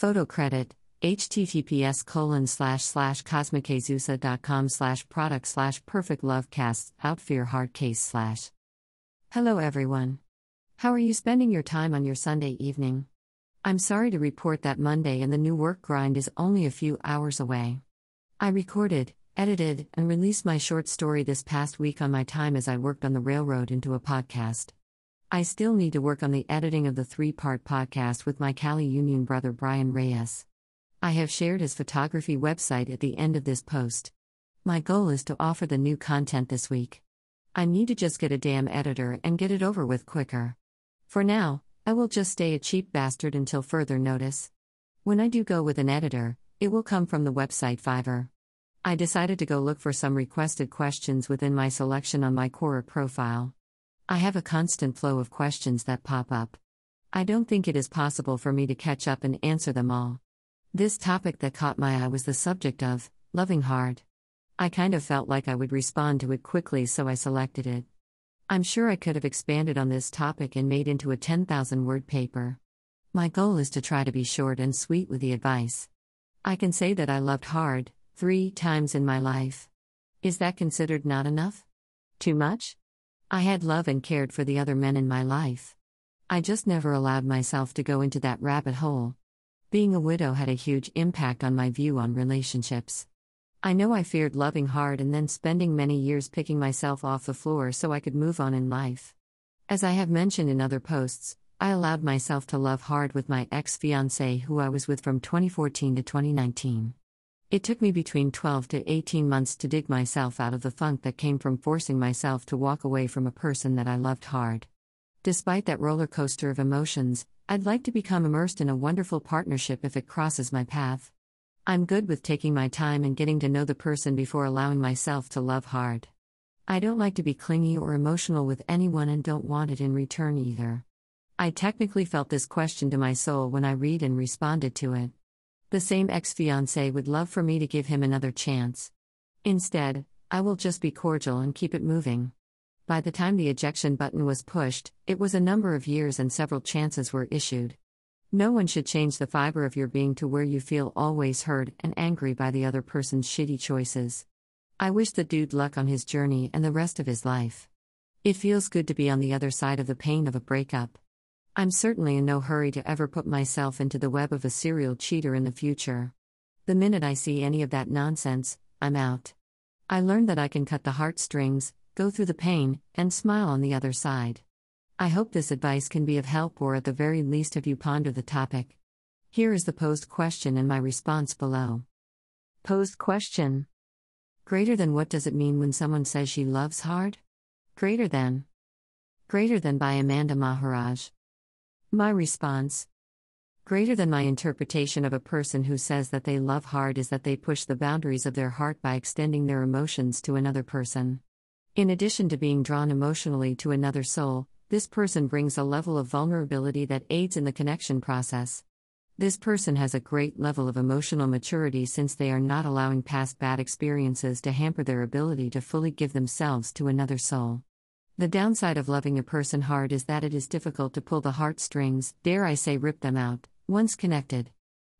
Photo credit https colon slash slash cosmicazusa.com slash product slash perfect love casts out fear hard case slash. Hello everyone. How are you spending your time on your Sunday evening? I'm sorry to report that Monday and the new work grind is only a few hours away. I recorded, edited, and released my short story this past week on my time as I worked on the railroad into a podcast. I still need to work on the editing of the three part podcast with my Cali Union brother Brian Reyes. I have shared his photography website at the end of this post. My goal is to offer the new content this week. I need to just get a damn editor and get it over with quicker. For now, I will just stay a cheap bastard until further notice. When I do go with an editor, it will come from the website Fiverr. I decided to go look for some requested questions within my selection on my Quora profile. I have a constant flow of questions that pop up. I don't think it is possible for me to catch up and answer them all. This topic that caught my eye was the subject of loving hard. I kind of felt like I would respond to it quickly, so I selected it. I'm sure I could have expanded on this topic and made into a 10,000 word paper. My goal is to try to be short and sweet with the advice. I can say that I loved hard, three times in my life. Is that considered not enough? Too much? I had love and cared for the other men in my life. I just never allowed myself to go into that rabbit hole. Being a widow had a huge impact on my view on relationships. I know I feared loving hard and then spending many years picking myself off the floor so I could move on in life. As I have mentioned in other posts, I allowed myself to love hard with my ex fiance who I was with from 2014 to 2019. It took me between 12 to 18 months to dig myself out of the funk that came from forcing myself to walk away from a person that I loved hard. Despite that roller coaster of emotions, I'd like to become immersed in a wonderful partnership if it crosses my path. I'm good with taking my time and getting to know the person before allowing myself to love hard. I don't like to be clingy or emotional with anyone and don't want it in return either. I technically felt this question to my soul when I read and responded to it. The same ex fiance would love for me to give him another chance. Instead, I will just be cordial and keep it moving. By the time the ejection button was pushed, it was a number of years and several chances were issued. No one should change the fiber of your being to where you feel always hurt and angry by the other person's shitty choices. I wish the dude luck on his journey and the rest of his life. It feels good to be on the other side of the pain of a breakup. I'm certainly in no hurry to ever put myself into the web of a serial cheater in the future. The minute I see any of that nonsense, I'm out. I learned that I can cut the heartstrings, go through the pain, and smile on the other side. I hope this advice can be of help or at the very least have you ponder the topic. Here is the posed question and my response below. Posed question Greater than what does it mean when someone says she loves hard? Greater than. Greater than by Amanda Maharaj. My response Greater than my interpretation of a person who says that they love hard is that they push the boundaries of their heart by extending their emotions to another person. In addition to being drawn emotionally to another soul, this person brings a level of vulnerability that aids in the connection process. This person has a great level of emotional maturity since they are not allowing past bad experiences to hamper their ability to fully give themselves to another soul. The downside of loving a person hard is that it is difficult to pull the heartstrings, dare I say, rip them out, once connected.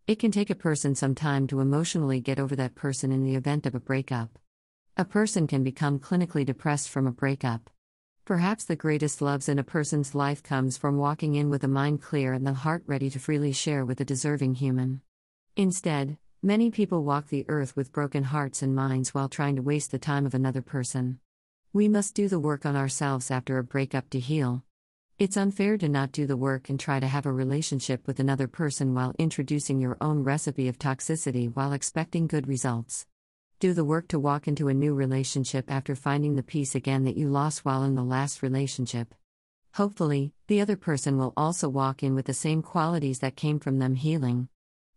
It can take a person some time to emotionally get over that person in the event of a breakup. A person can become clinically depressed from a breakup. Perhaps the greatest loves in a person's life comes from walking in with a mind clear and the heart ready to freely share with a deserving human. Instead, many people walk the earth with broken hearts and minds while trying to waste the time of another person. We must do the work on ourselves after a breakup to heal. It's unfair to not do the work and try to have a relationship with another person while introducing your own recipe of toxicity while expecting good results. Do the work to walk into a new relationship after finding the peace again that you lost while in the last relationship. Hopefully, the other person will also walk in with the same qualities that came from them healing.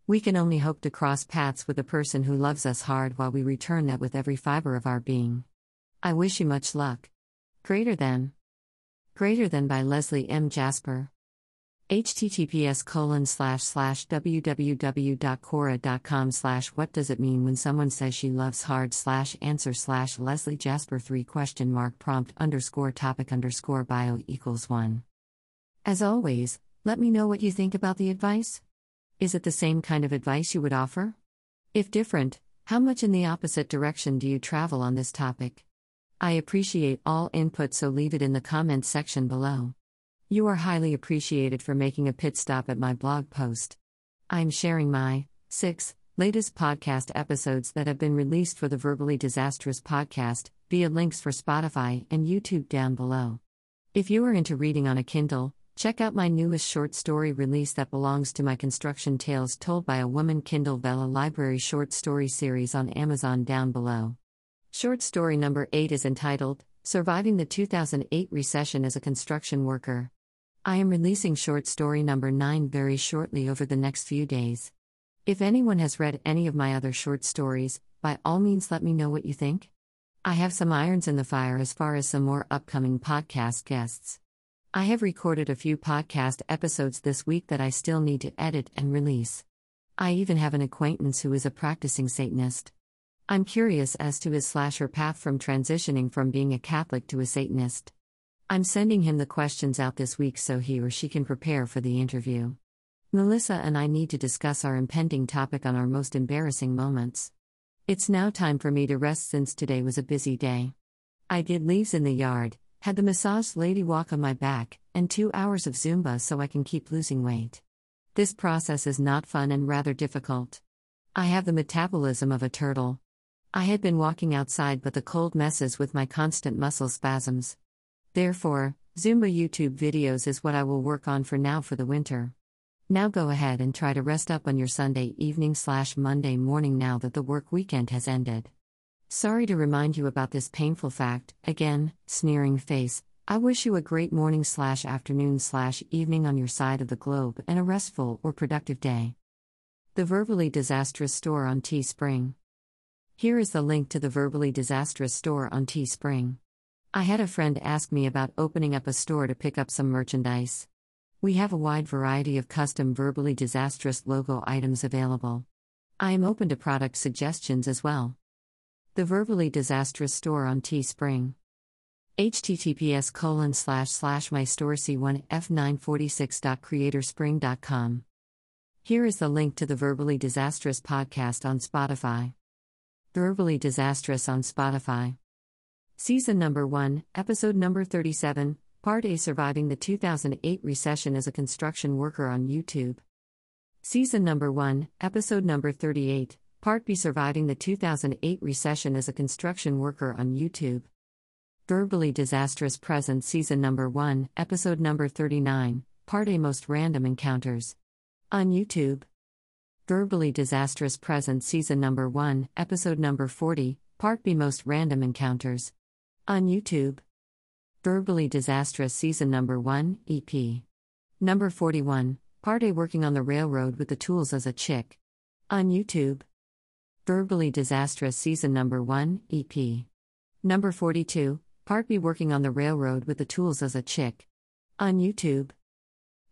We can only hope to cross paths with a person who loves us hard while we return that with every fiber of our being. I wish you much luck. Greater than. Greater than by Leslie M. Jasper https colon slash slash www.quora.com slash what does it mean when someone says she loves hard slash answer slash leslie jasper 3 question mark prompt underscore topic underscore bio equals 1 as always let me know what you think about the advice Is it the same kind of advice you would offer? If different, how much in the opposite direction do you travel on this topic? I appreciate all input, so leave it in the comments section below. You are highly appreciated for making a pit stop at my blog post. I'm sharing my 6 latest podcast episodes that have been released for the Verbally Disastrous podcast via links for Spotify and YouTube down below. If you are into reading on a Kindle, check out my newest short story release that belongs to my Construction Tales Told by a Woman Kindle Vella Library short story series on Amazon down below. Short story number 8 is entitled Surviving the 2008 Recession as a Construction Worker. I am releasing short story number 9 very shortly over the next few days. If anyone has read any of my other short stories, by all means let me know what you think. I have some irons in the fire as far as some more upcoming podcast guests. I have recorded a few podcast episodes this week that I still need to edit and release. I even have an acquaintance who is a practicing Satanist. I'm curious as to his slasher path from transitioning from being a Catholic to a Satanist. I'm sending him the questions out this week so he or she can prepare for the interview. Melissa and I need to discuss our impending topic on our most embarrassing moments. It's now time for me to rest since today was a busy day. I did leaves in the yard, had the massage lady walk on my back, and two hours of Zumba so I can keep losing weight. This process is not fun and rather difficult. I have the metabolism of a turtle. I had been walking outside, but the cold messes with my constant muscle spasms. Therefore, Zumba YouTube videos is what I will work on for now for the winter. Now go ahead and try to rest up on your Sunday evening slash Monday morning now that the work weekend has ended. Sorry to remind you about this painful fact, again, sneering face. I wish you a great morning slash afternoon slash evening on your side of the globe and a restful or productive day. The Verbally Disastrous Store on Teespring. Here is the link to the Verbally Disastrous Store on Teespring. I had a friend ask me about opening up a store to pick up some merchandise. We have a wide variety of custom verbally disastrous logo items available. I am open to product suggestions as well. The Verbally Disastrous Store on Teespring. https colon slash slash my store c1 f946.creatorspring.com. Here is the link to the Verbally Disastrous podcast on Spotify. Verbally Disastrous on Spotify. Season number 1, episode number 37, Part A Surviving the 2008 Recession as a Construction Worker on YouTube. Season number 1, episode number 38, Part B Surviving the 2008 Recession as a Construction Worker on YouTube. Verbally Disastrous Present Season number 1, episode number 39, Part A Most Random Encounters. On YouTube. Verbally Disastrous Present Season number 1, episode number 40, Part B Most Random Encounters. On YouTube. Verbally Disastrous Season Number 1, EP. Number 41, Part A Working on the Railroad with the Tools as a Chick. On YouTube. Verbally Disastrous Season Number 1, EP. Number 42, Part B Working on the Railroad with the Tools as a Chick. On YouTube.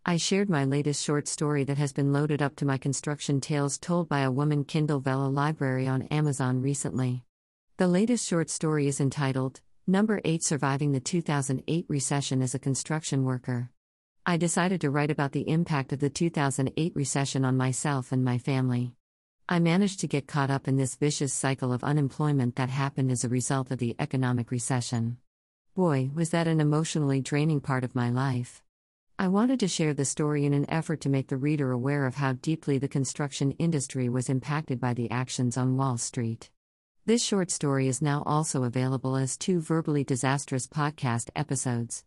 I shared my latest short story that has been loaded up to my Construction Tales Told by a Woman Kindle Vella library on Amazon recently. The latest short story is entitled, Number 8 Surviving the 2008 Recession as a Construction Worker. I decided to write about the impact of the 2008 recession on myself and my family. I managed to get caught up in this vicious cycle of unemployment that happened as a result of the economic recession. Boy, was that an emotionally draining part of my life. I wanted to share the story in an effort to make the reader aware of how deeply the construction industry was impacted by the actions on Wall Street. This short story is now also available as two verbally disastrous podcast episodes.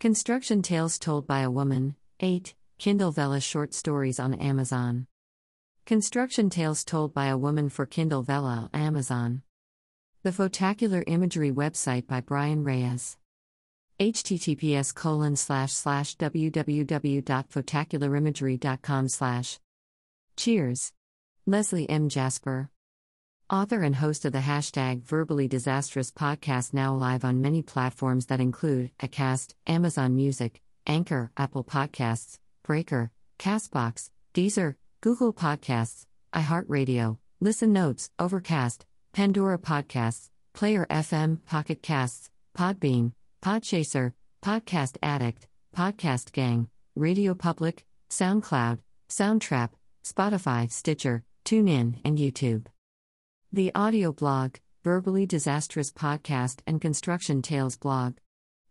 Construction Tales Told by a Woman, 8, Kindle Vella Short Stories on Amazon. Construction Tales Told by a Woman for Kindle Vella, Amazon. The Photacular Imagery website by Brian Reyes. Https colon slash slash www.photacularimagery.com slash. Cheers. Leslie M. Jasper. Author and host of the hashtag Verbally Disastrous podcast, now live on many platforms that include Acast, Amazon Music, Anchor, Apple Podcasts, Breaker, Castbox, Deezer, Google Podcasts, iHeartRadio, Listen Notes, Overcast, Pandora Podcasts, Player FM, Pocket Casts, Podbean, Podchaser, Podcast Addict, Podcast Gang, Radio Public, SoundCloud, Soundtrap, Spotify, Stitcher, TuneIn, and YouTube. The audio blog, Verbally Disastrous Podcast and Construction Tales blog.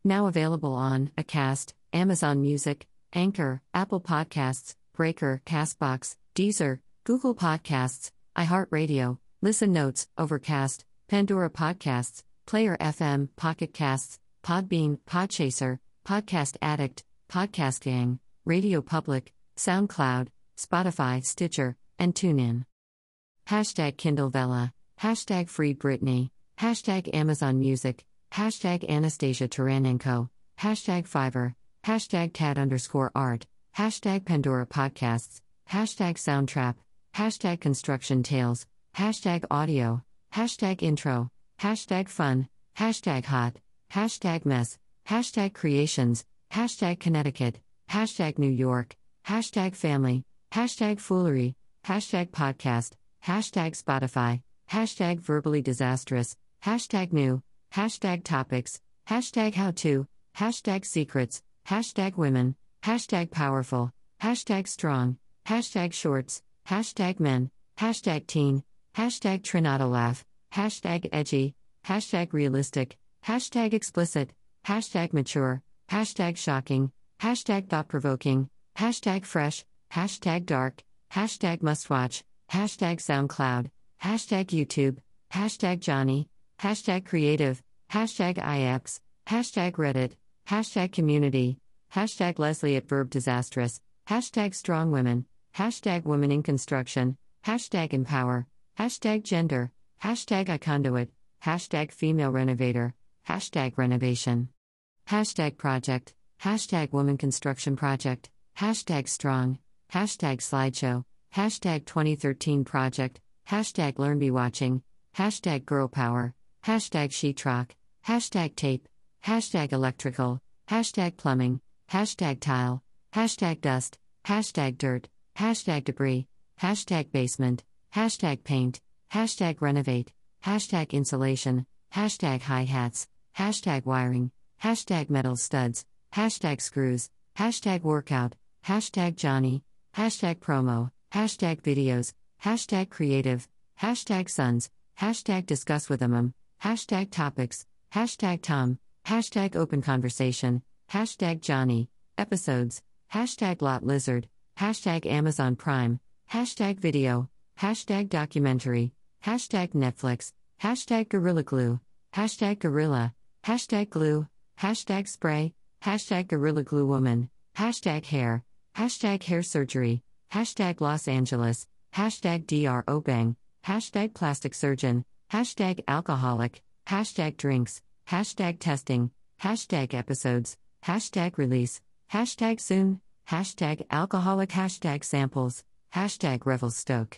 Now available on Acast, Amazon Music, Anchor, Apple Podcasts, Breaker, Castbox, Deezer, Google Podcasts, iHeartRadio, Listen Notes, Overcast, Pandora Podcasts, Player FM, Pocket Casts, Podbean, Podchaser, Podcast Addict, Podcast Gang, Radio Public, SoundCloud, Spotify, Stitcher, and TuneIn. Hashtag Kindle Vella, hashtag Free Britney, hashtag Amazon Music, hashtag Anastasia Taranenko, hashtag Fiverr, hashtag Tad underscore art, hashtag Pandora Podcasts, hashtag Soundtrap, hashtag Construction Tales, hashtag Audio, hashtag Intro, hashtag Fun, hashtag Hot, hashtag Mess, hashtag Creations, hashtag Connecticut, hashtag New York, hashtag Family, hashtag Foolery, hashtag Podcast, hashtag Spotify, hashtag Verbally Disastrous, hashtag New, hashtag Topics, hashtag How To, hashtag Secrets, hashtag Women, hashtag Powerful, hashtag Strong, hashtag Shorts, hashtag Men, hashtag Teen, hashtag Trinata Laugh, hashtag Edgy, hashtag Realistic, hashtag Explicit, hashtag Mature, hashtag Shocking, hashtag Thought Provoking, hashtag Fresh, hashtag Dark, hashtag Mustwatch, hashtag SoundCloud, hashtag YouTube, hashtag Johnny, hashtag Creative, hashtag IAPS, hashtag Reddit, hashtag Community, hashtag Leslie at Verb Disastrous, hashtag Strong Women, hashtag Women in Construction, hashtag Empower, hashtag Gender, hashtag iConduit, hashtag Female Renovator, hashtag Renovation, hashtag Project, hashtag Woman Construction Project, hashtag Strong, hashtag Slideshow, hashtag 2013 Project, hashtag LearnBeWatching, hashtag Girl Power, hashtag Sheetrock, hashtag Tape, hashtag Electrical, hashtag Plumbing, hashtag Tile, hashtag Dust, hashtag Dirt, hashtag Debris, hashtag Basement, hashtag Paint, hashtag Renovate, hashtag Insulation, hashtag Hi Hats, hashtag Wiring, hashtag Metal Studs, hashtag Screws, hashtag Workout, hashtag Johnny, hashtag Promo, hashtag Videos, hashtag Creative, hashtag Sons, hashtag Discuss with them, hashtag Topics, hashtag Tom, hashtag Open Conversation, hashtag Johnny, Episodes, hashtag Lot Lizard, hashtag Amazon Prime, hashtag Video, hashtag Documentary, hashtag Netflix, hashtag Gorilla Glue, hashtag Gorilla, hashtag Glue, hashtag Spray, hashtag Gorilla Glue Woman, hashtag Hair, hashtag Hair Surgery, hashtag Los Angeles, hashtag DR Obeng, hashtag Plastic Surgeon, hashtag Alcoholic, hashtag Drinks, hashtag Testing, hashtag Episodes, hashtag Release, hashtag Soon, hashtag Alcoholic, hashtag Samples, hashtag Revelstoke,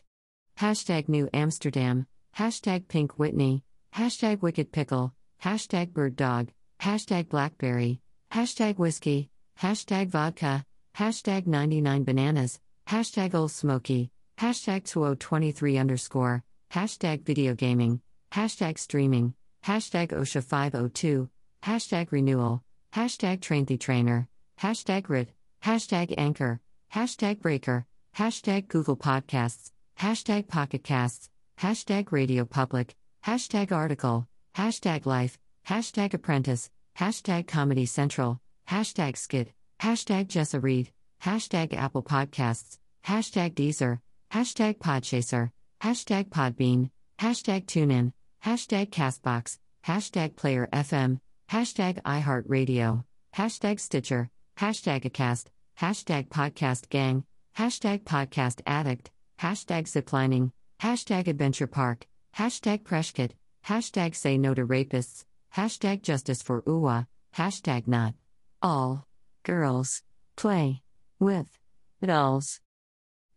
hashtag New Amsterdam, hashtag Pink Whitney, hashtag Wicked Pickle, hashtag Bird Dog, hashtag Blackberry, hashtag Whiskey, hashtag Vodka, hashtag 99 Bananas, hashtag Ole Smoky, hashtag 2023 underscore, hashtag Video Gaming, hashtag Streaming, hashtag OSHA 502, hashtag Renewal, hashtag Train the Trainer, hashtag RIT, hashtag Anchor, hashtag Breaker, hashtag Google Podcasts, hashtag Pocket Casts, hashtag Radio Public, hashtag Article, hashtag Life, hashtag Apprentice, hashtag Comedy Central, hashtag Skit, hashtag Jessa Reed, hashtag Apple Podcasts, hashtag Deezer, hashtag Podchaser, hashtag Podbean, hashtag TuneIn, hashtag Castbox, hashtag Player FM, hashtag iHeartRadio, hashtag Stitcher, hashtag Acast, hashtag Podcast Gang, hashtag Podcast Addict, hashtag Ziplining, hashtag Adventure Park, hashtag Prescott, hashtag Say No to Rapists, hashtag Justice for Uwa, hashtag Not. All Girls Play with Dolls.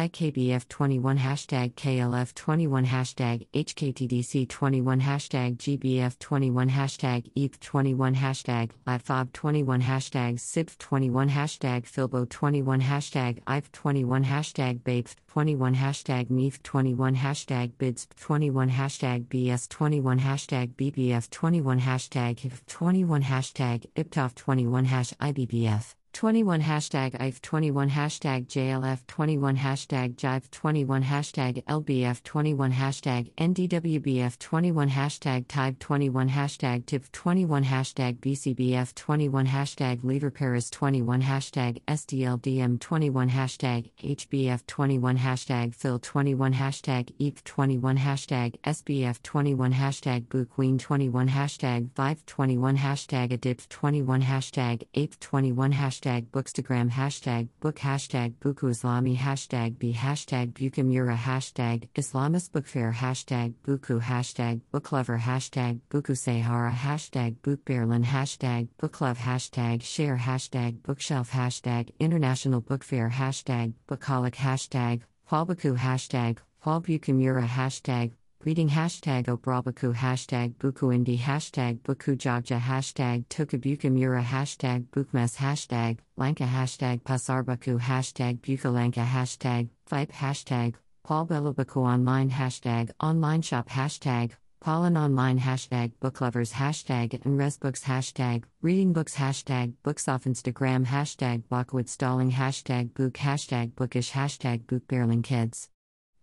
IKBF21 hashtag KLF21 hashtag HKTDC21 hashtag GBF21 hashtag ETH21 hashtag LATFOB21 hashtag SIBF21 hashtag Filbo21 hashtag IF21 hashtag BAPE21 hashtag MEF21 hashtag BIDS21 hashtag BS21 hashtag BBF21 hashtag HIF21 hashtag IPTOF21 hash IBBF 21 hashtag IF 21 hashtag JLF 21 hashtag Jive 21 hashtag LBF 21 hashtag NDWBF 21 hashtag Type 21 hashtag TIP 21 hashtag BCBF 21 hashtag Lever Paris 21 hashtag SDLDM 21 hashtag HBF 21 hashtag Phil 21 hashtag EAP 21 hashtag SBF 21 hashtag Boo Queen 21 hashtag Vive 21 hashtag ADIP 21 hashtag APE 21 hashtag hashtag bookstagram hashtag book hashtag buku islami hashtag b hashtag bukamura hashtag islamist book fair hashtag buku hashtag booklover hashtag buku sahara hashtag bookberlin hashtag booklove hashtag share hashtag bookshelf hashtag international book fair hashtag bookaholic hashtag Hualbuku hashtag Hualbukamura hashtag Reading hashtag Obrabaku hashtag Bukuindi hashtag Bukujagja hashtag Tokabukamura hashtag Bukmes hashtag Lanka hashtag Pasarbaku hashtag Bukalanka hashtag Vipe hashtag Paulbelubaku online hashtag Online shop hashtag Pollen online hashtag Booklovers hashtag and Resbooks hashtag Reading books hashtag Books off Instagram hashtag Blockwood stalling hashtag Book hashtag Bookish hashtag Book Kids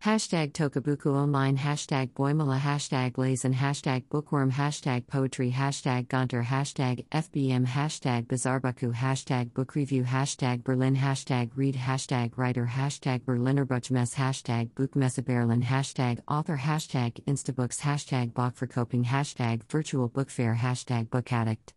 Hashtag Tokabuku Online. Hashtag Boimala. Hashtag Lazen Hashtag Bookworm. Hashtag Poetry. Hashtag Gonter Hashtag FBM Hashtag Bizarbuku Hashtag Book Review. Hashtag Berlin. Hashtag Read. Hashtag Writer. Hashtag Berliner Buchmesse Hashtag Buchmesse Berlin. Hashtag Author. Hashtag Instabooks. Hashtag Bachverkoping Hashtag Virtual Book Fair. Hashtag Book Addict